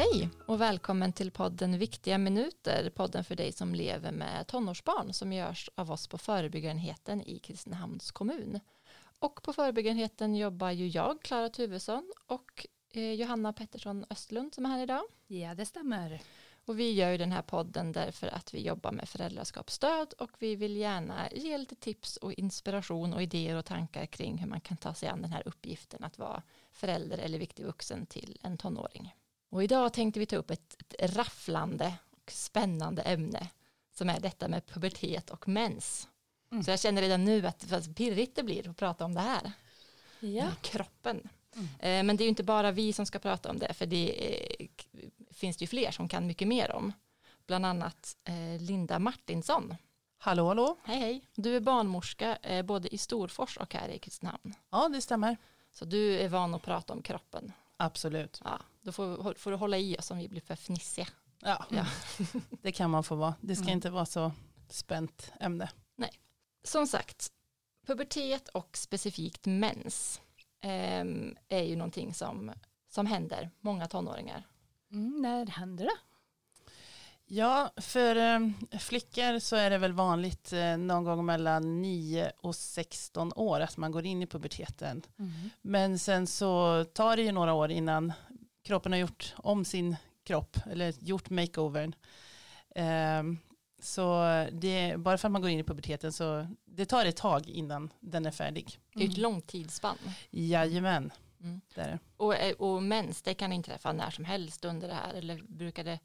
Hej och välkommen till podden Viktiga minuter, podden för dig som lever med tonårsbarn som görs av oss på förebyggarenheten i Kristinehamns kommun. Och på förebyggarenheten jobbar ju jag, Klara Tuvesson och eh, Johanna Pettersson Östlund som är här idag. Ja, det stämmer. Och vi gör ju den här podden därför att vi jobbar med föräldraskapsstöd och vi vill gärna ge lite tips och inspiration och idéer och tankar kring hur man kan ta sig an den här uppgiften att vara förälder eller viktig vuxen till en tonåring. Och idag tänkte vi ta upp ett, ett rafflande och spännande ämne som är detta med pubertet och mens. Mm. Så jag känner redan nu att vad pirrigt det blir att prata om det här. Ja. Kroppen. Mm. Eh, men det är ju inte bara vi som ska prata om det, för det är, finns det ju fler som kan mycket mer om. Bland annat eh, Linda Martinsson. Hallå, hallå. Hej, hej. Du är barnmorska eh, både i Storfors och här i Kristinehamn. Ja, det stämmer. Så du är van att prata om kroppen. Absolut. Ja, då får, får du hålla i oss om vi blir för fnissiga. Ja, ja. det kan man få vara. Det ska mm. inte vara så spänt ämne. Nej. Som sagt, pubertet och specifikt mens eh, är ju någonting som, som händer många tonåringar. Mm, när händer det? Ja, för eh, flickor så är det väl vanligt eh, någon gång mellan 9 och 16 år att man går in i puberteten. Mm. Men sen så tar det ju några år innan kroppen har gjort om sin kropp eller gjort makeovern. Eh, så det, bara för att man går in i puberteten så det tar ett tag innan den är färdig. Det är ett långt tidsspann. Jajamän. Mm. Det är det. Och, eh, och mens, det kan inträffa när som helst under det här eller brukar det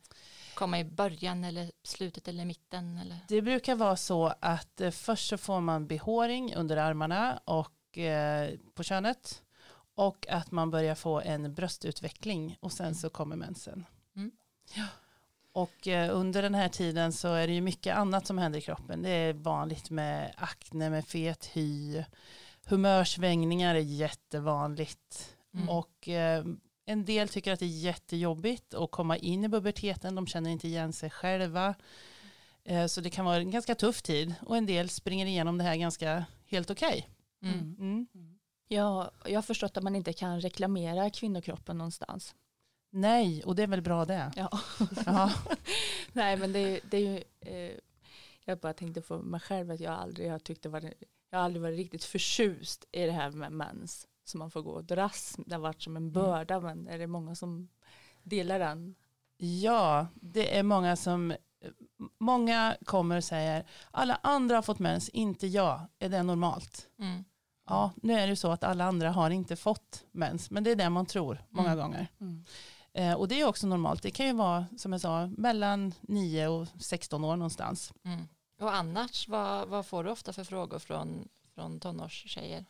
komma i början eller slutet eller mitten? Eller? Det brukar vara så att eh, först så får man behåring under armarna och eh, på könet och att man börjar få en bröstutveckling och sen mm. så kommer mensen. Mm. Ja. Och eh, under den här tiden så är det ju mycket annat som händer i kroppen. Det är vanligt med akne, med fet hy, humörsvängningar är jättevanligt. Mm. Och eh, en del tycker att det är jättejobbigt att komma in i puberteten, de känner inte igen sig själva. Eh, så det kan vara en ganska tuff tid och en del springer igenom det här ganska helt okej. Okay. Mm. Mm. Ja, jag har förstått att man inte kan reklamera kvinnokroppen någonstans. Nej, och det är väl bra det. Ja. Nej, men det, det är ju, eh, jag bara tänkte på mig själv att jag aldrig har tyckt det var, jag har aldrig varit riktigt förtjust i det här med mens som man får gå och dras. Det har varit som en mm. börda, mm. men är det många som delar den? Ja, det är många som Många kommer och säger alla andra har fått mens, inte jag. Är det normalt? Mm. Ja, nu är det så att alla andra har inte fått mens, men det är det man tror många mm. gånger. Mm. Eh, och det är också normalt. Det kan ju vara, som jag sa, mellan 9 och 16 år någonstans. Mm. Och annars, vad, vad, får du ofta för frågor från, från tonårstjejer?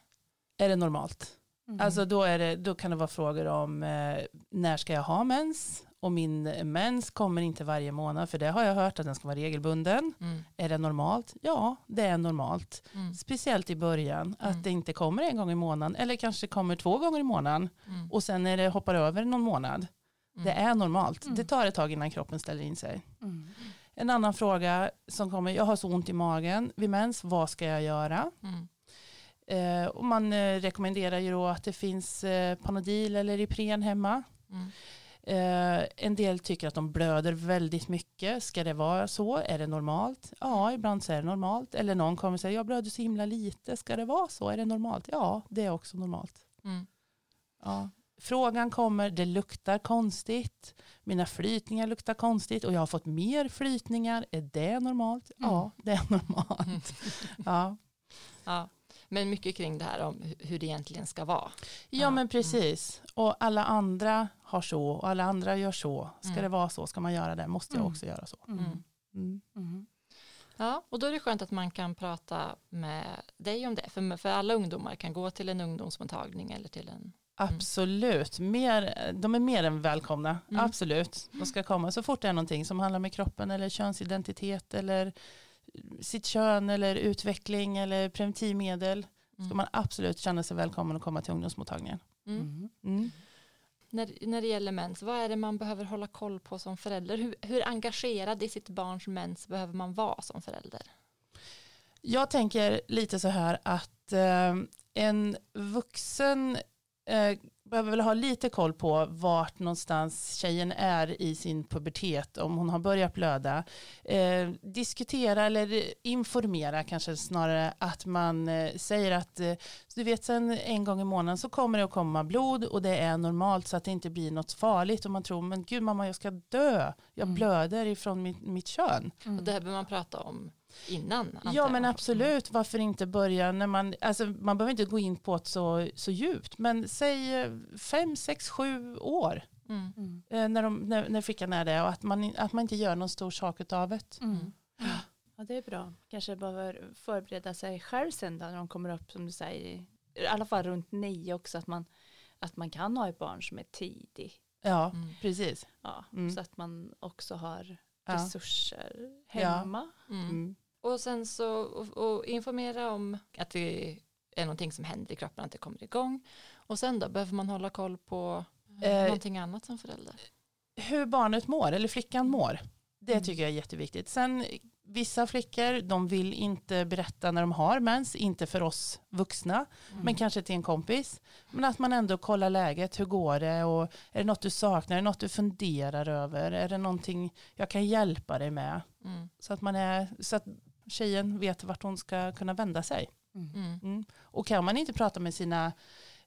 Är det normalt? Mm. Alltså då, är det, då kan det vara frågor om eh, när ska jag ha mens? Och min mens kommer inte varje månad för det har jag hört att den ska vara regelbunden. Mm. Är det normalt? Ja, det är normalt. Mm. Speciellt i början att mm. det inte kommer en gång i månaden eller kanske kommer två gånger i månaden mm. och sen när det hoppar över någon månad. Det mm. är normalt. Det tar ett tag innan kroppen ställer in sig. En annan fråga som kommer, jag har så ont i magen vid mens, vad ska jag göra? Eh, och man eh, rekommenderar ju då att det finns eh, Panodil eller Ipren hemma. Mm. Eh, en del tycker att de blöder väldigt mycket. Ska det vara så? Är det normalt? Ja, ibland så är det normalt. Eller någon kommer säga, jag blöder så himla lite. Ska det vara så? Är det normalt? Ja, det är också normalt. Mm. Ja. Frågan kommer, det luktar konstigt. Mina flytningar luktar konstigt och jag har fått mer flytningar. Är det normalt? Mm. Ja, det är normalt. ja. ja. Men mycket kring det här om hur det egentligen ska vara. Ja, men precis. Och alla andra har så och alla andra gör så. Ska mm. det vara så, ska man göra det, måste jag mm. också göra så. Mm. mm. mm. Ja, och då är det skönt att man kan prata med dig om det. För, för alla ungdomar kan gå till en ungdomsmottagning eller till en Absolut, mer, de är mer än välkomna. Mm. Absolut, de ska komma så fort det är någonting som handlar med kroppen eller könsidentitet eller sitt kön eller utveckling eller preventivmedel mm. ska man absolut känna sig välkommen att komma till ungdomsmottagningen. Mm. mm. Mm. När, när det gäller mens, vad är det man behöver hålla koll på som förälder? Hur, hur engagerad i sitt barns mens behöver man vara som förälder? Jag tänker lite så här att eh, en vuxen eh, behöver väl ha lite koll på vart någonstans tjejen är i sin pubertet, om hon har börjat blöda. Eh, diskutera eller informera kanske snarare att man eh, säger att eh, du vet sen en gång i månaden så kommer det att komma blod och det är normalt så att det inte blir något farligt och man tror men gud mamma jag ska dö, jag Mm. blöder ifrån mitt, mitt kön. Mm. Och det här behöver man prata om innan. Ja jag. men absolut, varför inte börja när man, alltså man behöver inte gå in på det så, så djupt, men säg eh, fem, sex, sju år Mm. Mm. eh, när, de, när, när flickan är det och att man, att man inte gör någon stor sak av det. Mm. Ja det är bra. Kanske behöver förbereda sig själv sen då, när de kommer upp som du säger. i- alla fall runt nio också att man, att man kan ha ett barn som är tidig. Ja, Mm. precis. Ja, Mm. Så att man också har Ja. resurser Ja. hemma. Mm. Mm. Och sen så och, och informera om att det är någonting som händer i kroppen, att det kommer igång. Och sen då, behöver man hålla koll på Eh, någonting annat som förälder? Hur barnet mår, eller flickan mår, det Mm. tycker jag är jätteviktigt. Sen vissa flickor, de vill inte berätta när de har mens, inte för oss vuxna, Mm. men kanske till en kompis. Men att man ändå kollar läget, hur går det och är det något du saknar, är det något du funderar över, är det någonting jag kan hjälpa dig med? Mm. Så att, man är, så att tjejen vet vart hon ska kunna vända sig. Mm. Mm. Och kan man inte prata med sina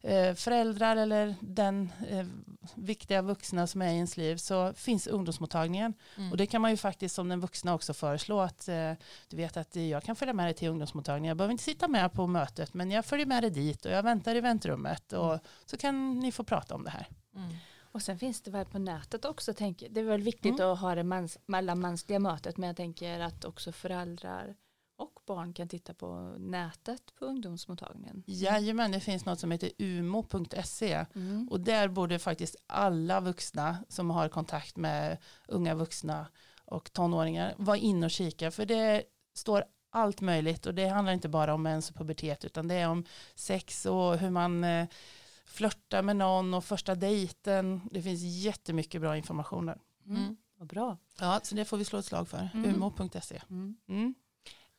eh, föräldrar eller den eh, viktiga vuxna som är i ens liv så finns ungdomsmottagningen. Mm. Och det kan man ju faktiskt som den vuxna också föreslå att eh, du vet att jag kan följa med dig till ungdomsmottagningen. Jag behöver inte sitta med på mötet men jag följer med dig dit och jag väntar i väntrummet och Mm. så kan ni få prata om det här. Mm. Och sen finns det väl på nätet också. Tänker, det är väl viktigt Mm. att ha det mens, mellanmänskliga mötet men jag tänker att också föräldrar och barn kan titta på nätet på ungdomsmottagningen. Jajamän, det finns något som heter umo.se Mm. Och där borde faktiskt alla vuxna som har kontakt med unga vuxna och tonåringar vara inne och kika. För det står allt möjligt och det handlar inte bara om mens och pubertet utan det är om sex och hur man flörtar med någon och första dejten. Det finns jättemycket bra information där. Mm. Vad bra. Ja, så det får vi slå ett slag för. Mm. umo.se. Mm. Mm.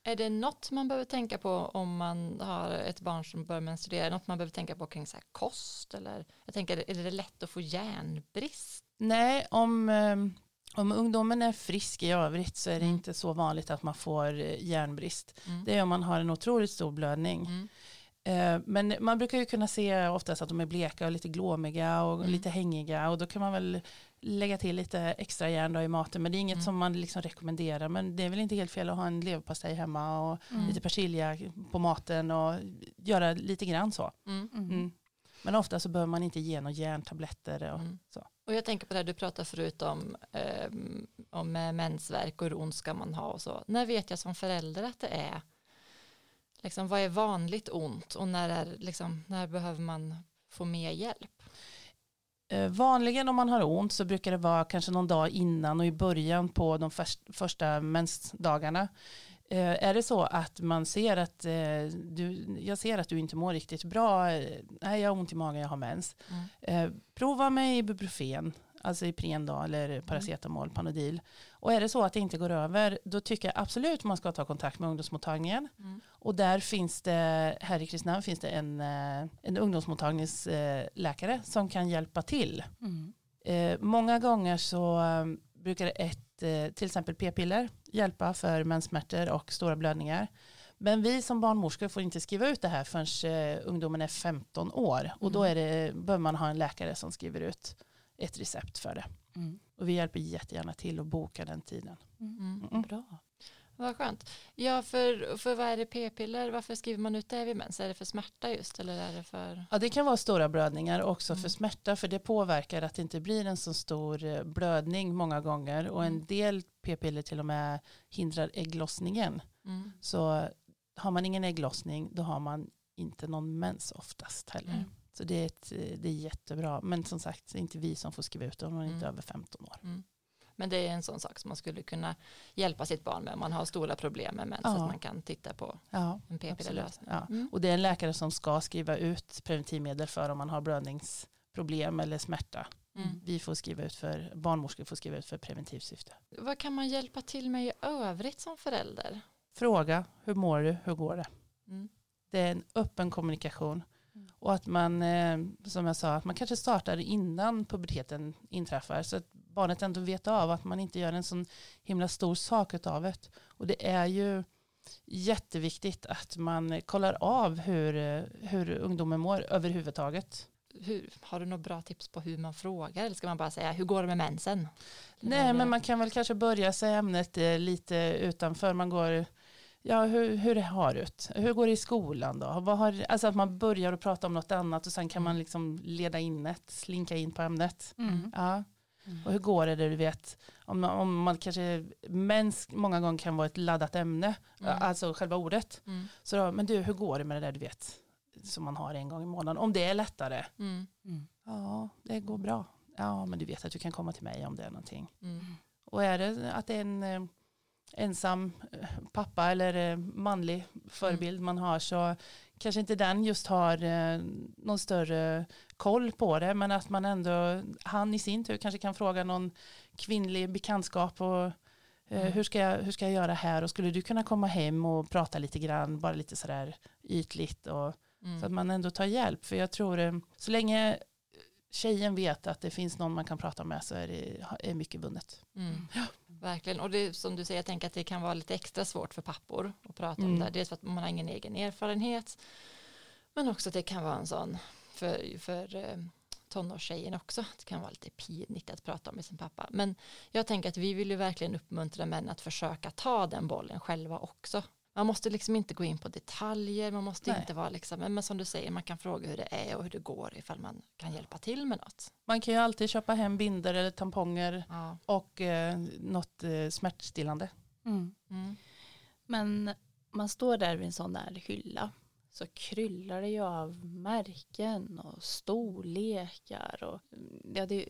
Är det något man behöver tänka på om man har ett barn som börjar menstruera? Något man behöver tänka på kring så här kost? Eller, jag tänker, är det lätt att få järnbrist? Nej, om, eh, om ungdomen är frisk i övrigt så är det Mm. inte så vanligt att man får eh, järnbrist. Mm. Det är om man har en otroligt stor blödning. Mm. Eh, Men man brukar ju kunna se oftast att de är bleka och lite glåmiga och Mm. lite hängiga och då kan man väl lägga till lite extra järn då i maten men det är inget Mm. som man liksom rekommenderar men det är väl inte helt fel att ha en leverpastej hemma och Mm. lite persilja på maten och göra lite grann så. Mm. Mm. Mm. Men ofta så behöver man inte ge några järntabletter. Och, Mm. så. Och jag tänker på det här du pratade förut om, eh, om eh, mensvärk och hur ont ska man ha och så. När vet jag som förälder att det är, liksom, vad är vanligt ont och när, är, liksom, när behöver man få mer hjälp? Eh, vanligen om man har ont så brukar det vara kanske någon dag innan och i början på de först, första mensdagarna. Eh, är det så att man ser att eh, du, jag ser att du inte mår riktigt bra, nej jag har ont i magen, jag har mens. Mm. Prova med ibuprofen, alltså Ipren då, eller paracetamol, Panodil. Och är det så att det inte går över, då tycker jag absolut man ska ta kontakt med ungdomsmottagningen. Mm. Och där finns det, här i Kristinehamn finns det en, eh, en ungdomsmottagningsläkare som kan hjälpa till. Mm. Eh, många gånger så eh, brukar ett, eh, till exempel p-piller hjälpa för menssmärtor och stora blödningar. Men vi som barnmorskor får inte skriva ut det här förrän eh, ungdomen är 15 år. Och då Mm. är det, behöver man ha en läkare som skriver ut ett recept för det. Mm. Och vi hjälper jättegärna till att boka den tiden. Mm. Mm. Bra. Vad skönt. Ja, för, för vad är det p-piller? Varför skriver man ut det vid mens? Är det för smärta just eller är det för? Ja, det kan vara stora blödningar också Mm. för smärta för det påverkar att det inte blir en så stor eh, blödning många gånger och en Mm. del p-piller till och med hindrar ägglossningen. Mm. Så har man ingen ägglossning då har man inte någon mens oftast heller. Mm. Så det är, ett, det är jättebra. Men som sagt, det är inte vi som får skriva ut det om man är inte Mm. över 15 år. Men det är en sån sak som man skulle kunna hjälpa sitt barn med om man har stora problem med mens. Ja. Att man kan titta på Ja, en p-pillerlösning. Ja. Mm. Och det är en läkare som ska skriva ut preventivmedel för om man har blödningsproblem eller smärta. Mm. Vi får skriva ut för, barnmorskor får skriva ut för preventivt syfte. Vad kan man hjälpa till med i övrigt som förälder? Fråga, hur mår du, hur går det? Mm. Det är en öppen kommunikation. Och att man, eh, som jag sa, att man kanske startar innan puberteten inträffar. Så att barnet ändå vet av att man inte gör en sån himla stor sak av det. Och det är ju jätteviktigt att man kollar av hur, hur ungdomen mår överhuvudtaget. Hur, har du några bra tips på hur man frågar eller ska man bara säga hur går det med mensen? Nej men man kan väl kanske börja säga ämnet eh, lite utanför. Man går, ja hur, hur det har ut? Hur går det i skolan då? Vad har, alltså att man börjar att prata om något annat och sen kan man liksom leda in ett, slinka in på ämnet. Mm. Ja. Och hur går det där du vet? Om, om man kanske, mens många gånger kan vara ett laddat ämne, Mm. alltså själva ordet. Mm. Så då, men du hur går det med det där du vet? Som man har en gång i månaden. Om det är lättare. Mm. Mm. Ja, det går bra. Ja, men du vet att du kan komma till mig om det är någonting. Mm. Och är det att det är en eh, ensam eh, pappa eller eh, manlig förebild man har så kanske inte den just har eh, någon större koll på det men att man ändå, han i sin tur kanske kan fråga någon kvinnlig bekantskap och Mm. hur, ska jag, hur ska jag göra här och skulle du kunna komma hem och prata lite grann, bara lite sådär ytligt och Mm. så att man ändå tar hjälp. För jag tror så länge tjejen vet att det finns någon man kan prata med så är det är mycket vunnet. Mm. Verkligen, och det som du säger, jag tänker att det kan vara lite extra svårt för pappor att prata Mm. om det. Dels för att man har ingen egen erfarenhet, men också att det kan vara en sån för, för eh, tonårstjejen också. Det kan vara lite pinigt att prata om med sin pappa. Men jag tänker att vi vill ju verkligen uppmuntra män att försöka ta den bollen själva också. Man måste liksom inte gå in på detaljer, man måste Nej. inte vara liksom, men som du säger, man kan fråga hur det är och hur det går ifall man kan hjälpa till med något. Man kan ju alltid köpa hem binder eller tamponger Ja. och eh, något eh, smärtstillande. Mm. Mm. Men man står där vid en sån där hylla så kryllar det ju av märken och storlekar och ja, det är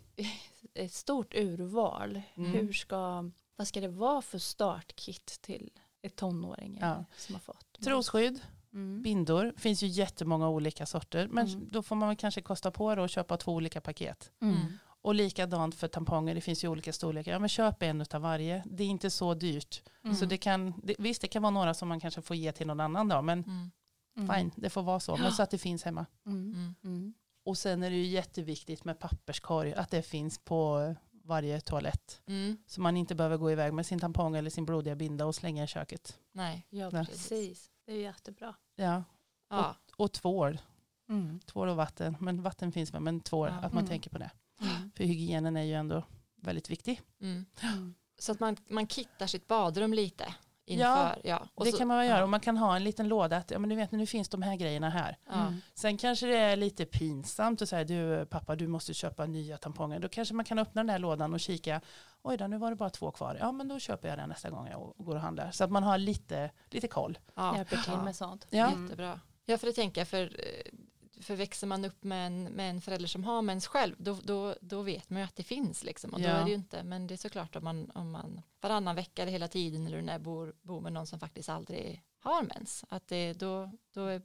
ett stort urval. Mm. Hur ska, vad ska det vara för startkit till ett tonåring Ja. som har fått? Trosskydd, Mm. bindor, finns ju jättemånga olika sorter. Men Mm. då får man väl kanske kosta på det och köpa två olika paket. Mm. Och likadant för tamponger, det finns ju olika storlekar. Ja men köp en utav varje. Det är inte så dyrt. Mm. Så det kan, det, visst det kan vara några som man kanske får ge till någon annan dag. Men Mm. Mm. fine, det får vara så. Men så att det finns hemma. Mm. Mm. Mm. Och sen är det ju jätteviktigt med papperskorg. Att det finns på varje toalett. Mm. Så man inte behöver gå iväg med sin tampong eller sin blodiga binda och slänga i köket. Nej. Ja, Nej. precis. Det är jättebra. Ja, Ja. och tvål. Mm. Tvål och vatten. Men vatten finns väl, men tvål, Ja. att man Mm. tänker på det. Mm. För hygienen är ju ändå väldigt viktig. Mm. Mm. Så att man, man kittar sitt badrum lite inför. Ja. Och det så, kan man väl göra ja. och man kan ha en liten låda att ja, men du vet, nu finns de här grejerna här. Ja. Mm. Sen kanske det är lite pinsamt att säga du pappa du måste köpa nya tamponger. Då kanske man kan öppna den här lådan och kika. Oj då, nu var det bara två kvar. Ja men då köper jag den nästa gång jag går och handlar. Så att man har lite, lite koll. Ja. Hjälper till Ja. med sånt. Ja. Jättebra. Ja, för det tänker jag, för, eh, för växer man upp med en, med en förälder som har mens själv, då, då, då vet man ju att det finns liksom. Och då Ja. är det ju inte, men det är såklart om man, om man varannan vecka eller hela tiden eller när bor, bor med någon som faktiskt aldrig har mens, att det, då, då är,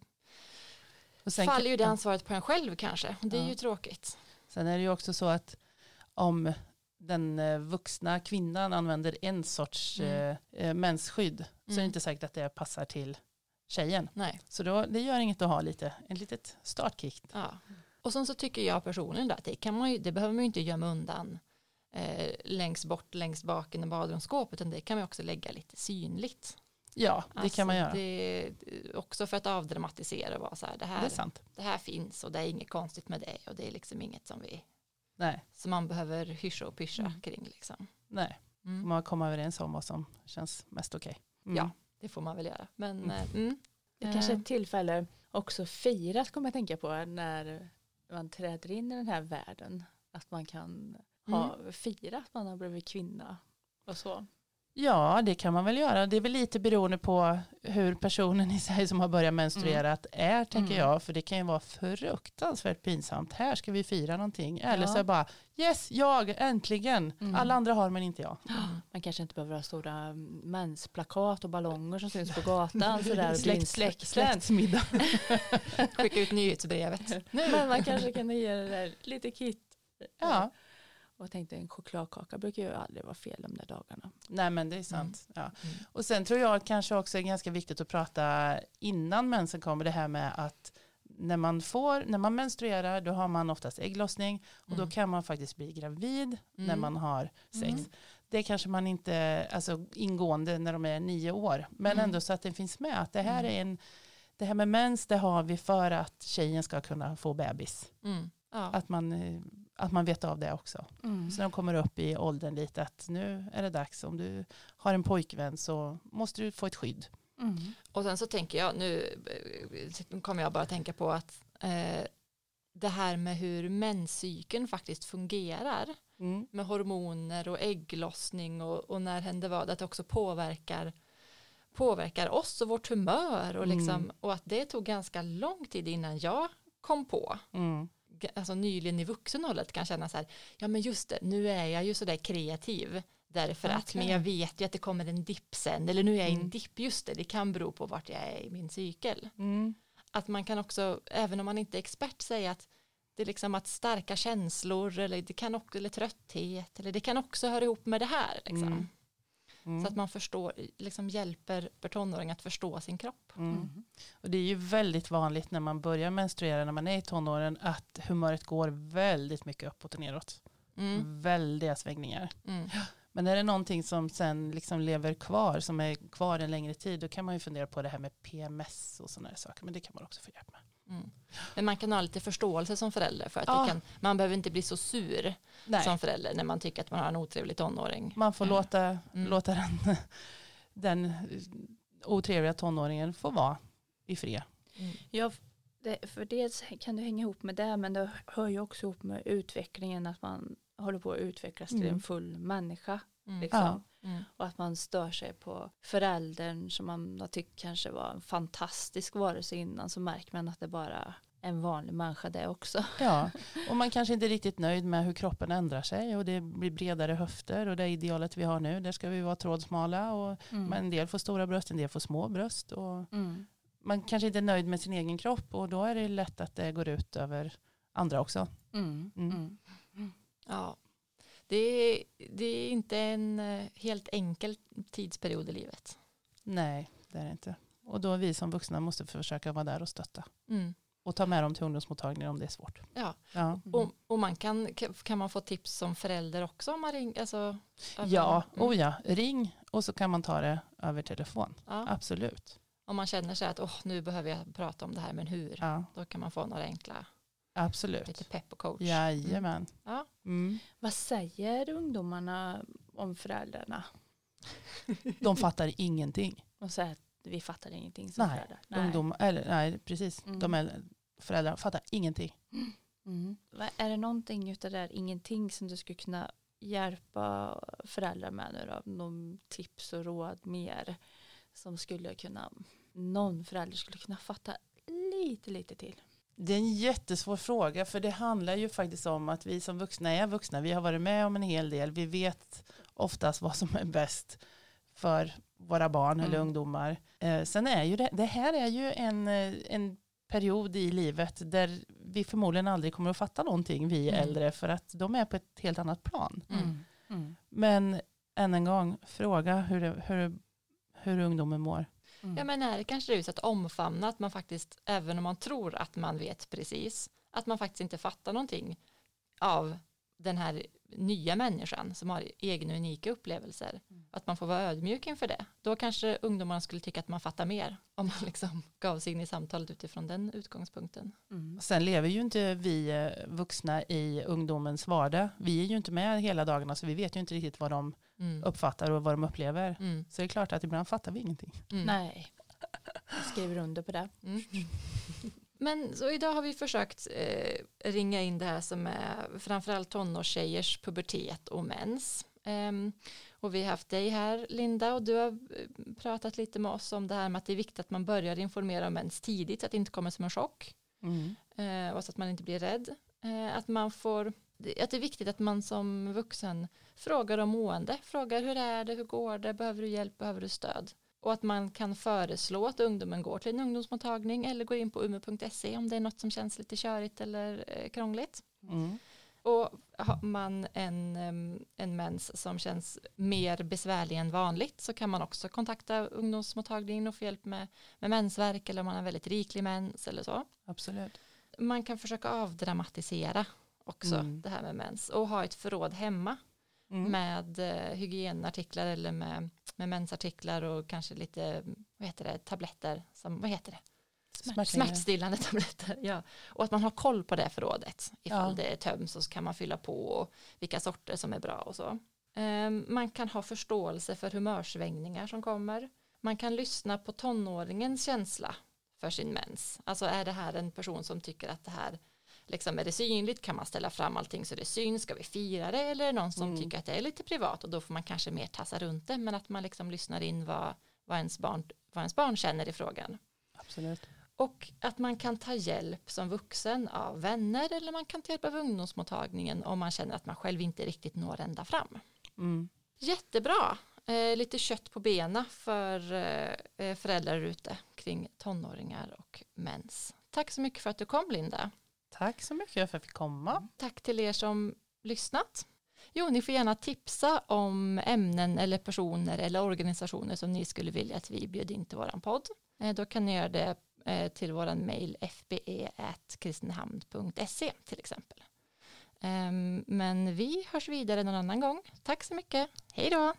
faller ju det ansvaret på en själv kanske. Och det är Ja. ju tråkigt. sen är det ju också så att om den eh, vuxna kvinnan använder en sorts Mm. eh, eh, mensskydd så är det Mm. inte säkert att det passar till tjejen. Nej. Så då, det gör inget att ha lite, en litet startkick. Ja. Och sen så tycker jag personligen att det, kan man ju, det behöver man ju inte gömma undan eh, längst bort, längst bak i badrumsskåpet, utan det kan man också lägga lite synligt. Ja, det Alltså, kan man göra. Det också för att avdramatisera och vara så här, det det här, är sant. det här finns och det är inget konstigt med det och det är liksom inget som vi Nej, som man behöver hyscha och pyscha Mm. kring liksom. nej. Mm. Man kommer överens om vad som känns mest okej. Mm. Ja. Det får man väl göra. Men Mm. eh, mm. Det är kanske Eh. ett tillfälle också firas kommer jag tänka på när man träder in i den här världen. Att man kan ha, fira att man har blivit kvinna och så. Ja, det kan man väl göra. Det är väl lite beroende på hur personen i sig som har börjat menstruera är, tänker Mm. jag. För det kan ju vara fruktansvärt pinsamt. Här ska vi fira någonting. Eller Ja. så är bara, yes, jag, äntligen. Mm. Alla andra har men inte jag. Man kanske inte behöver ha stora mensplakat och ballonger som syns på gatan. Sådär, Släkt, insläkten. släktsmiddag. skicka ut nyhetsbrevet. Men man kanske kan ge det där lite kit. Ja, Och jag tänkte en chokladkaka brukar ju aldrig vara fel de där dagarna. nej men det är sant. Ja. Mm. Och sen tror jag kanske också är ganska viktigt att prata innan mensen kommer det här med att när man får, när man menstruerar då har man oftast ägglossning och Mm. då kan man faktiskt bli gravid när Mm. man har sex. Mm. Det kanske man inte, alltså ingående när de är nio år, men Mm. ändå så att det finns med att det här Mm. är en, det här med mens det har vi för att tjejen ska kunna få bebis. Mm. Ja. Att man, eh, att man vet av det också. Mm. Så när de kommer upp i åldern lite att nu är det dags, om du har en pojkvän så måste du få ett skydd. Mm. Och sen så tänker jag, nu eh, kommer jag bara tänka på att eh, det här med hur menscykeln faktiskt fungerar Mm. med hormoner och ägglossning och, och när händer vad, att det också påverkar påverkar oss och vårt humör och, liksom, Mm. och att det tog ganska lång tid innan jag kom på Mm. Alltså nyligen i vuxenhållet kan känna så här, ja men just det, nu är jag ju så där kreativ därför att, Okej. men jag vet ju att det kommer en dipp sen, eller nu är jag i en Mm. dipp, just det, det kan bero på vart jag är i min cykel. Mm. Att man kan också, även om man inte är expert, säga att det är liksom att starka känslor eller det kan också, eller trötthet, eller det kan också höra ihop med det här. Liksom. Mm. Mm. Så att man förstår, liksom hjälper för tonåring att förstå sin kropp. Mm. Och det är ju väldigt vanligt när man börjar menstruera när man är i tonåren att humöret går väldigt mycket uppåt och neråt. Mm. Väldiga svängningar. Mm. Men är det någonting som sen liksom lever kvar, som är kvar en längre tid, då kan man ju fundera på det här med PMS och sådana saker. Men det kan man också få hjälp med. Mm. Men man kan ha lite förståelse som förälder för att Ja. det kan, man behöver inte bli så sur Nej, som förälder när man tycker att man har en otrevlig tonåring. man får Ja. låta, Mm. låta den, den otrevliga tonåringen få vara i fred. Mm. Ja, det, för dels kan det hänga ihop med det men det hör ju också ihop med utvecklingen att man håller på att utvecklas till Mm. en full människa. Mm. Liksom. Mm. Och att man stör sig på föräldern som man har tyckt kanske var en fantastisk varelse innan så märker man att det bara en vanlig människa det också. Ja, och man kanske inte är riktigt nöjd med hur kroppen ändrar sig och det blir bredare höfter och det idealet vi har nu, där ska vi vara trådsmala och Mm. men en del får stora bröst, en del får små bröst och Mm. man kanske inte är nöjd med sin egen kropp och då är det lätt att det går ut över andra också. Mm. Mm. Mm. Ja. Det, är, det är inte en eh, helt enkel tidsperiod i livet. Nej, det är det inte. Och då vi som vuxna måste försöka vara där och stötta. Mm. Och ta med dem till ungdomsmottagningen om det är svårt. Ja. Ja, Mm. Och, och man kan, kan man få tips som förälder också om man ringer? Alltså, ja, Mm. oh ja, ring och så kan man ta det över telefon. ja. Absolut. Om man känner sig att oh, nu behöver jag prata om det här men hur? Ja, Då kan man få några enkla, lite absolut. pepp och coach. Jajamän. Ja. Mm. Vad säger ungdomarna om föräldrarna? De fattar ingenting. Och säger att vi fattar ingenting som Nej, föräldrar. Ungdom, eller, nej, precis. Mm. De är, föräldrar fattar ingenting. Mm. Är det någonting utav det där, ingenting som du skulle kunna hjälpa föräldrar med nu då? Någon tips och råd mer som skulle kunna, någon förälder skulle kunna fatta lite, lite till. Det är en jättesvår fråga för det handlar ju faktiskt om att vi som vuxna är vuxna. Vi har varit med om en hel del. Vi vet oftast vad som är bäst för våra barn eller Mm. ungdomar. Eh, sen är ju det, det här är ju en, eh, en period i livet där vi förmodligen aldrig kommer att fatta någonting, vi Mm. äldre, för att de är på ett helt annat plan. Mm. Mm. Men än en gång, fråga hur, det, hur, hur ungdomen mår. Mm. Ja men är det kanske det är så att omfamna att man faktiskt, även om man tror att man vet precis, att man faktiskt inte fattar någonting av den här nya människan som har egna unika upplevelser. Mm. Att man får vara ödmjuk inför det. Då kanske ungdomarna skulle tycka att man fattar mer om man liksom gav sig in i samtalet utifrån den utgångspunkten. Mm. Sen lever ju inte vi eh, vuxna i ungdomens vardag. Vi är ju inte med hela dagarna så vi vet ju inte riktigt vad de Mm. uppfattar och vad de upplever. Mm. Så det är klart att ibland fattar vi ingenting. Mm. Nej, jag skriver under på det. Mm. Men så idag har vi försökt eh, ringa in det här som är framförallt tonårstjejers pubertet och mens. Ehm, och vi har haft dig här Linda och du har eh, pratat lite med oss om det här med att det är viktigt att man börjar informera om mens tidigt så att det inte kommer som en chock Mm. eh, och så att man inte blir rädd. Eh, att man får att det är viktigt att man som vuxen frågar om mående, frågar hur är det, hur går det, behöver du hjälp, behöver du stöd? Och att man kan föreslå att ungdomen går till en ungdomsmottagning eller går in på ume.se om det är något som känns lite körigt eller eh, krångligt. Mm. Och har man en, en mens som känns mer besvärlig än vanligt så kan man också kontakta ungdomsmottagningen och få hjälp med, med mensvärk eller om man har väldigt riklig mens eller så. Absolut. Man kan försöka avdramatisera också mm. det här med mens och ha ett förråd hemma mm. med eh, hygienartiklar eller med, med mensartiklar och kanske lite vad heter det, tabletter som, vad heter det? smärtstillande tabletter. Ja. Och att man har koll på det förrådet. Ifall ja. det töms så kan man fylla på och vilka sorter som är bra och så. Um, man kan ha förståelse för humörsvängningar som kommer. Man kan lyssna på tonåringens känsla för sin mens. Alltså är det här en person som tycker att det här liksom är det synligt kan man ställa fram allting så det syns ska vi fira det eller är det någon som mm. tycker att det är lite privat och då får man kanske mer tassa runt det men att man liksom lyssnar in vad, vad, ens, barn, vad ens barn känner i frågan. Absolut. Och att man kan ta hjälp som vuxen av vänner eller man kan ta hjälp av ungdomsmottagningen om man känner att man själv inte riktigt når ända fram. Mm. Jättebra, eh, lite kött på bena för eh, föräldrar ute kring tonåringar och mens. Tack så mycket för att du kom Linda. Tack så mycket för att jag fick komma. Tack till er som lyssnat. Jo, ni får gärna tipsa om ämnen eller personer eller organisationer som ni skulle vilja att vi bjöd in till våran podd. Eh, då kan ni göra det eh, till våran mail fbe.kristinehamn.se till exempel. Ehm, men vi hörs vidare någon annan gång. Tack så mycket. Hej då!